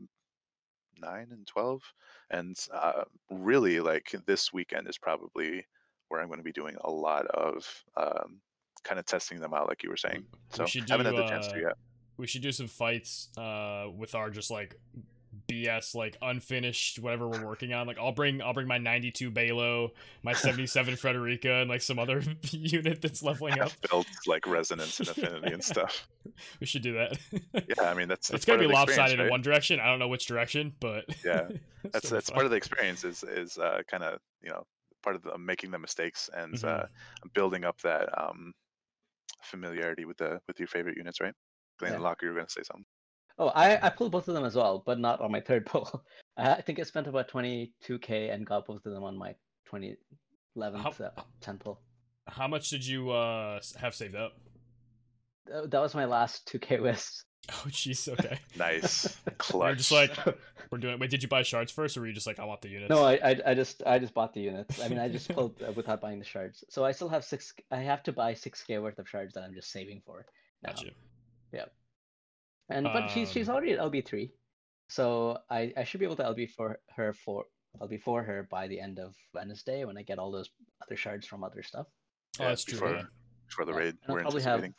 nine and twelve and uh really like this weekend is probably where I'm going to be doing a lot of um kind of testing them out like you were saying so should haven't had the chance to uh, yet. We should do some fights uh, with our just like BS like unfinished whatever we're working on. Like I'll bring I'll bring my 92 Balo, my 77 Frederica, and like some other unit that's leveling up. built like resonance and affinity and stuff. We should do that. Yeah, I mean that's, it's gonna be of the experience, lopsided in one direction. I don't know which direction, but Yeah, That's gonna that's fun. part of the experience is is uh, kind of you know part of the making the mistakes and Mhm. uh, building up that um, familiarity with the with your favorite units, right? Glenn Yeah. Locker, you were gonna say something. Oh, I, I pulled both of them as well, but not on my third pull. I I think I spent about 22k and got both of them on my 2011th uh, 10 pull. How much did you uh have saved up? That was my last 2k whist. Oh jeez, okay. Nice, Clutch. You're just like we're doing. Wait, did you buy shards first, or were you just like I want the units? no, I, I I just I just bought the units. I mean, I just pulled uh, without buying the shards. So I still have six. I have to buy 6k worth of shards that I'm just saving for. Now. Got you. And but she's she's Um, already at LB three, so I I should be able to LB for her for LB for her by the end of Wednesday when I get all those other shards from other stuff. Oh, that's true. before- yeah. for the Yeah, raid. and I'll We're probably have- anticipating.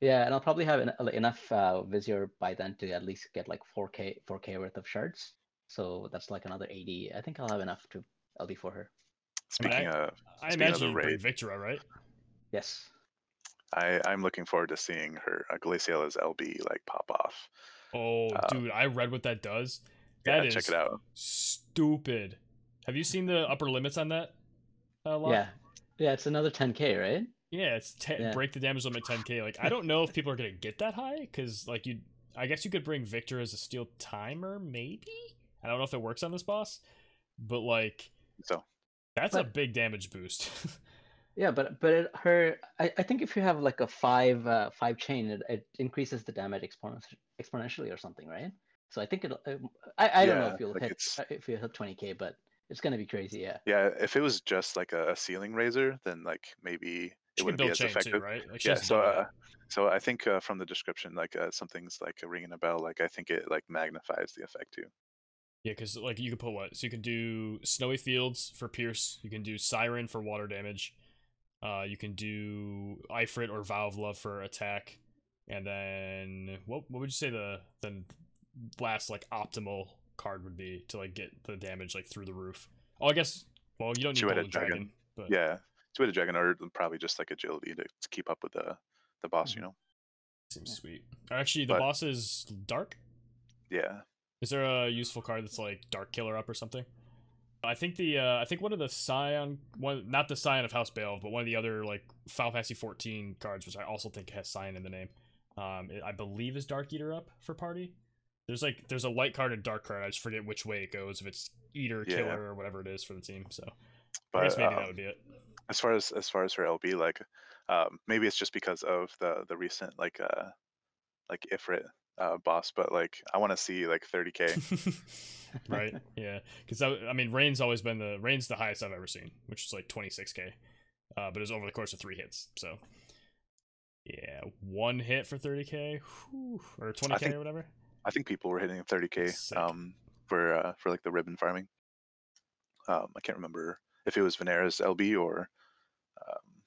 Yeah, and I'll probably have en- enough uh, Visiore by then to at least get like 4k 4k worth of shards. So that's like another 80. I think I'll have enough to LB for her. I mean, Speaking of, I Speaking of imagine the you bring raid- Viktora, right? Yes. I I'm looking forward to seeing her uh, Glaciella's LB like pop off. Oh, Uh, dude, I read what that does. Yeah, That is check it out. stupid. Have you seen the upper limits on that? Uh, Yeah. Yeah, it's another 10k, right? Yeah, it's te- Yeah. break the damage limit 10k. Like I don't know if people are gonna get that high because like you, I guess you could bring Victor as a steel timer, maybe. I don't know if it works on this boss, but like So that's a big damage boost. Yeah, but but it, her I, I think if you have like a five uh, five chain, it, it increases the damage exponent, exponentially or something, right? So I think it. will I I don't know if you'll like hit it's- uh, if you hit 20k, but it's gonna be crazy. Yeah. yeah, if it was just like a, a ceiling razor, then like maybe it wouldn't be as effective. too, right? Like yeah so uh, so i think uh, from the description like uh, something's like ringing a bell like i think it like magnifies the effect too Yeah, because like you could put what? So you can do snowy fields for pierce. You can do siren for water damage. Uh, you can do Ifrit or Valve Love for attack, and then what? What would you say the the last like optimal card would be to like get the damage like through the roof? Oh, I guess. Well, you don't need Golden Dragon, dragon. but yeah two-headed dragon or probably just like agility to, to keep up with the the boss you know seems sweet. Actually, the But- boss is dark. yeah Is there a useful card that's like Dark Killer up or something? I think the uh, I think one of the Scion one not the Scion of House Bale, but one of the other like Final Fantasy 14 cards, which I also think has Scion in the name. Um, it, I believe is Dark Eater up for party. There's like there's a light card and dark card. I just forget which way it goes. If it's Eater, Yeah. Killer, or whatever it is for the team. So I guess maybe um, that would be it. As far as as far as her lb like um maybe it's just because of the the recent like uh like ifrit uh boss but like i want to see like 30k right? Yeah, because I mean, Rain's always been the Rain's the highest I've ever seen, which is like 26k, uh, but it was over the course of three hits. So yeah, one hit for 30k whew, or 20k think- or whatever. i think people were hitting 30k Sick. um for uh for like the ribbon farming um i can't remember if it was Vinera's lb or um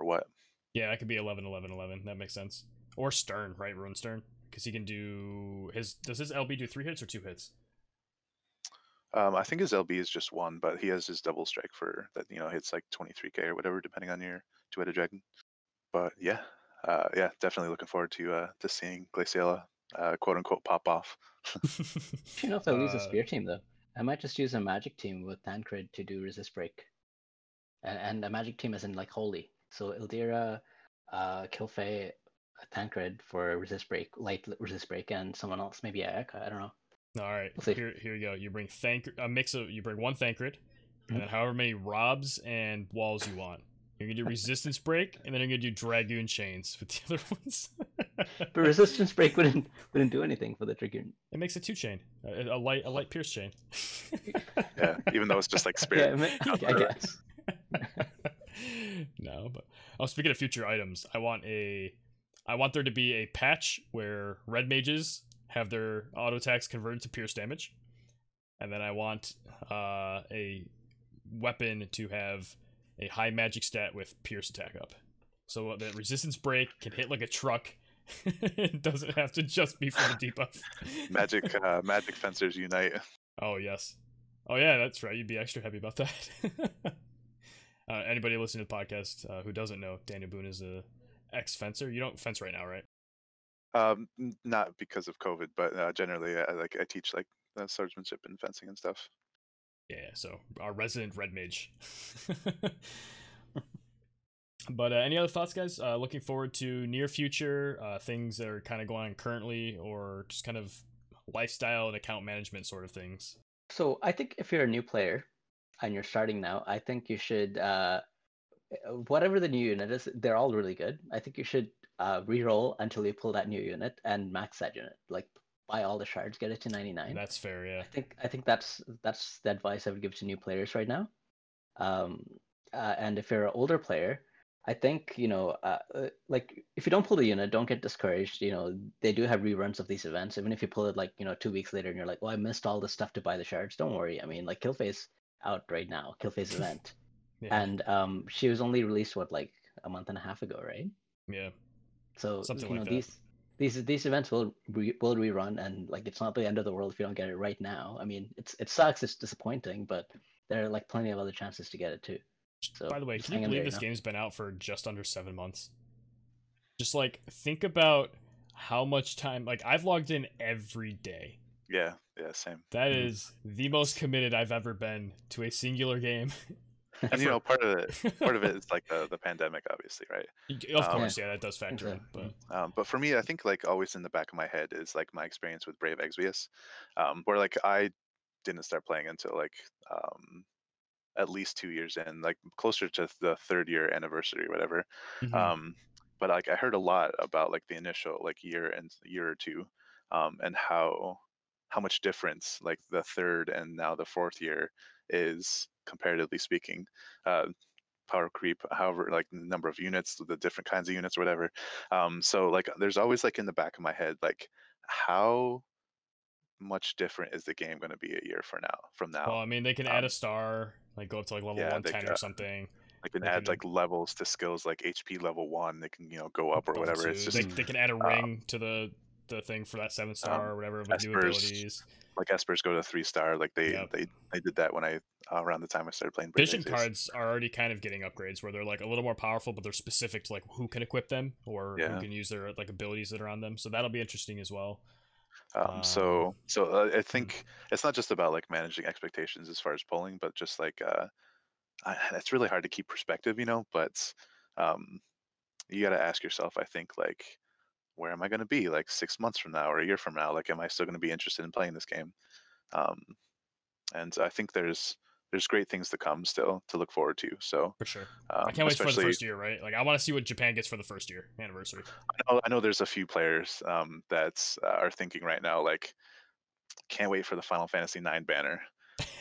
or what Yeah, that could be 11, 11, 11. That makes sense. Or Stern, right? Rune Stern, because he can do his. Does his LB do three hits or two hits? Um, I think his LB is just one, but he has his double strike for that. You know, hits like 23k or whatever, depending on your two-headed dragon. But yeah, uh, yeah, definitely looking forward to uh, to seeing Glaciella, uh, quote unquote, pop off. You know, if I lose a Uh, spear team though, I might just use a magic team with Thancred to do resist break, and, and a magic team as in like holy. So Ildira, uh, Kilphe, Thancred for resist break, light resist break, and someone else, maybe Ayaka. I don't know. All right, We'll here here you go. You bring Thank a mix of you bring one Thancred, Mhm. and then however many Robs and Walls you want. You're gonna do Resistance Break, and then you're gonna do Dragoon Chains with the other ones. But resistance break wouldn't wouldn't do anything for the Dragoon. It makes a two chain, a, a light a light pierce chain. Yeah, even though it's just like Yeah, spirit. I, mean, I guess. no, but oh, speaking of future items, I want a, I want there to be a patch where red mages have their auto attacks converted to pierce damage, and then I want uh, a weapon to have a high magic stat with pierce attack up, so that resistance break can hit like a truck. it doesn't have to just be for the debuff. Magic, uh, magic fencers unite. Oh yes. Oh yeah, that's right. You'd be extra happy about that. Uh, anybody listening to the podcast uh, who doesn't know, Daniel Boone is a ex fencer. You don't fence right now, right? Um, not because of COVID, but uh, generally, I, like I teach like uh, swordsmanship and fencing and stuff. Yeah. So our resident red mage. but uh, any other thoughts, guys? Uh, looking forward to near future uh, things that are kind of going on currently, or just kind of lifestyle and account management sort of things. So I think if you're a new player and you're starting now, I think you should uh, whatever the new unit is, they're all really good. I think you should uh, re-roll until you pull that new unit and max that unit. Like buy all the shards, get it to 99. That's fair. Yeah. I think I think that's that's the advice I would give to new players right now. Um, uh, and if you're an older player, I think you know, uh, uh, like if you don't pull the unit, don't get discouraged. You know, they do have reruns of these events. Even if you pull it like you know two weeks later, and you're like, "Oh, I missed all the stuff to buy the shards." Don't worry. I mean, like Kilphe's out right now, Kilphe's event, Yeah. and um, she was only released what like a month and a half ago, right? yeah. So Something you know that. these these these events will re- will rerun, and like it's not the end of the world if you don't get it right now. I mean, it's it sucks, it's disappointing, but there are like plenty of other chances to get it too. So By the way, can you believe this know? game's been out for just under seven months? Just like think about how much time. Like I've logged in every day. Yeah, yeah, same. That Mhm. the most committed I've ever been to a singular game. And you know, part of it, part of it is like the, the pandemic, obviously, right? of Um, course, yeah, that does factor in. But Um, but for me, I think like always in the back of my head is like my experience with Brave Exvius, um, where like I didn't start playing until like um, at least two years in, like closer to the third year anniversary, or whatever. mhm, Um, but like I heard a lot about like the initial like year and year or two, um, and how how much difference like the third and now the fourth year is comparatively speaking. Uh, power creep, however, like the number of units, the different kinds of units, or whatever. Um, so like there's always like in the back of my head, like how much different is the game going to be a year for now from now? well, I mean, they can add um, a star, like go up to like level yeah, one they ten or got- something. They can they add can- like levels to skills like HP level one. They can you know go up or whatever. It's just they, they can add a um, ring to the the thing for that seven star or whatever with new abilities. like Espers go to three star. Like they Yep. they they did that when I uh, around the time I started playing. Vision cards are already kind of getting upgrades where they're like a little more powerful, but they're specific to like who can equip them or Yeah. who can use their like abilities that are on them. So that'll be interesting as well. Um, Um, so so uh, I think it's not just about like managing expectations as far as polling, but just like uh, I, it's really hard to keep perspective, you know. But um, you got to ask yourself, I think, like, where am I going to be like six months from now or a year from now? Like, am I still going to be interested in playing this game? Um, and I think there's there's great things to come still to look forward to. So For sure. um, I can't wait for the first year, right? Like I want to see what Japan gets for the first year anniversary. I know, I know there's a few players um, that uh, are thinking right now, like, can't wait for the Final Fantasy IX banner.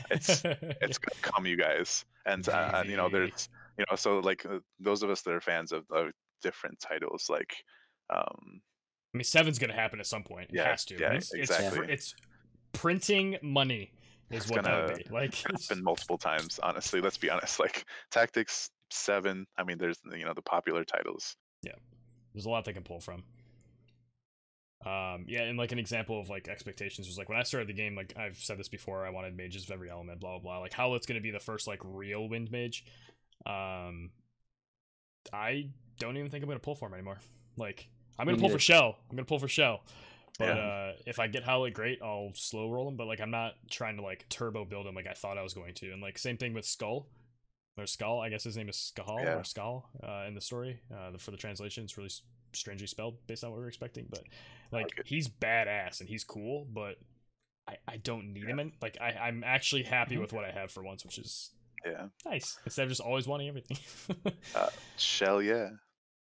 It's it's gonna come, you guys, and uh, you know, there's you know, so like uh, those of us that are fans of, of different titles, like, um, I mean, seven's gonna happen at some point. It Yeah, has to. yeah, it's, it's exactly. fr- It's, printing money is It's what that would gonna be. Like it's- happened multiple times. Honestly, let's be honest. Like Tactics Seven, I mean, there's you know the popular titles. Yeah, there's a lot they can pull from. Um, yeah, and like an example of like expectations was like when I started the game, like I've said this before, I wanted mages of every element, blah blah blah. Like how it's gonna be the first like real wind mage. Um, I don't even think I'm gonna pull for him anymore. Like I'm gonna pull for shell. I'm gonna pull for shell. But Yeah. uh, if I get Howlet, great. I'll slow roll him. But like I'm not trying to like turbo build him like I thought I was going to. And like same thing with Skull. Or Skull, I guess his name is Skull Yeah. or Skull uh, in the story uh, for the translation. It's really strangely spelled based on what we were expecting. But like it. he's badass and he's cool, but I, I don't need him. In, like I, I'm actually happy Mhm. with what I have for once, which is Yeah. nice instead of just always wanting everything. Uh, Shell, yeah.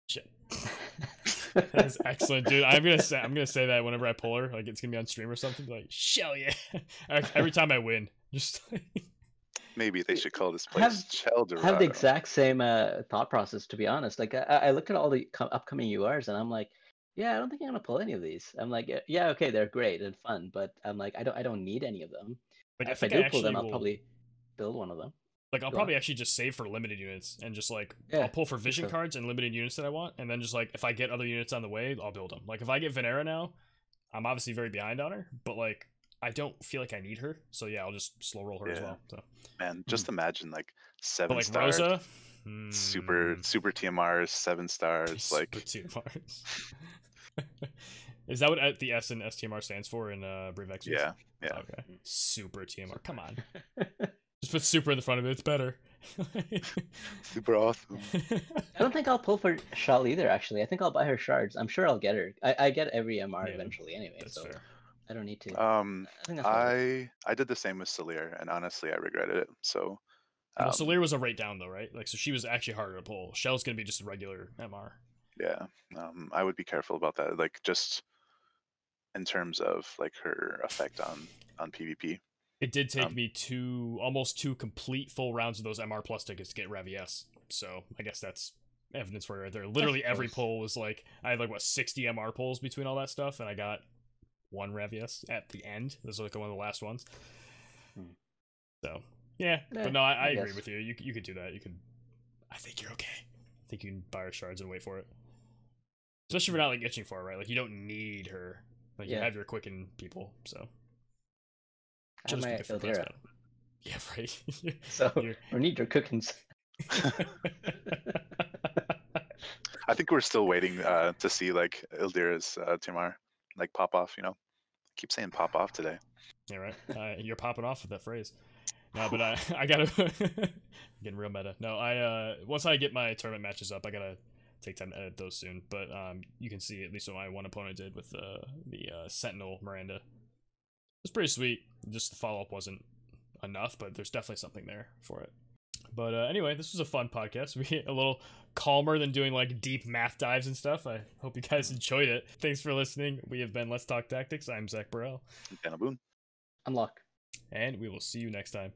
Shit. That is excellent, dude. I'm gonna say I'm gonna say that whenever I pull her, like it's gonna be on stream or something. Like, shell yeah! Every- Every time I win, just Maybe they should call this I have- place Shell I have the exact same uh, thought process, to be honest. Like, I, I look at all the co- upcoming URs, and I'm like, yeah, I don't think I'm gonna pull any of these. I'm like, "Yeah, yeah, okay, they're great and fun, but I'm like, I don't, I don't need any of them. like if I think do I, pull actually them, I'll will, probably build one of them. Like I'll go probably actually just save for limited units and just like Yeah, I'll pull for vision sure. cards and limited units that I want, and then just like if I get other units on the way, I'll build them. Like if I get Vinera now, I'm obviously very behind on her, but like I don't feel like I need her, so yeah, I'll just slow roll her as well. So, Man, just imagine like but seven like stars, Rosa, super hmm, super TMRs, seven stars. Like Super TMRs. Is that what uh, the S in STMR stands for in uh, Brave Exvius? yeah, yeah. Okay. Super TMR. Come on. Just put super in the front of it. It's better. super awesome. I don't think I'll pull for Shell either. Actually, I think I'll buy her shards. I'm sure I'll get her. I, I get every MR Yeah, eventually anyway, That's so fair. I don't need to. Um, I think I'll. I I did the same with Celir, and honestly, I regretted it. So, Well, um, Solir was a rate down though, right? Like, so she was actually harder to pull. Shell's gonna be just a regular MR. yeah, um, I would be careful about that. Like just in terms of like her effect on on PvP. It did take Um, me two, almost two complete full rounds of those MR plus tickets to get Rev ES. So I guess that's evidence for it right there. Literally every close. pull was like I had like what sixty MR pulls between all that stuff, and I got one Rev ES at the end. This was like one of the last ones. Hmm. So yeah, Eh, but no, I, I I agree guess. with you. You you could do that. You could. I think you're okay. I think you can buy her shards and wait for it. Especially if you're not like itching for it, right? Like you don't need her. Like you have your quicken people, so. Just be good for price Ildera, battle. Yeah, right. so You're- we need your cookings. I think we're still waiting uh, to see like Ildira's uh, TMR like pop off. You know, keep saying pop off today. yeah, right. Uh, you're popping off with that phrase. No, but I I gotta getting real meta. No, I uh once I get my tournament matches up, I gotta take time to edit those soon. But um, you can see at least what my one opponent did with uh, the uh, Sentinel Miranda. It was pretty sweet. Just the follow up wasn't enough, but there's definitely something there for it. But uh, anyway, this was a fun podcast. We a little calmer than doing like deep math dives and stuff. I hope you guys enjoyed it. Thanks for listening. We have been Let's Talk Tactics. I'm Zach Burrell, Danylboone. Unlock. and we will see you next time.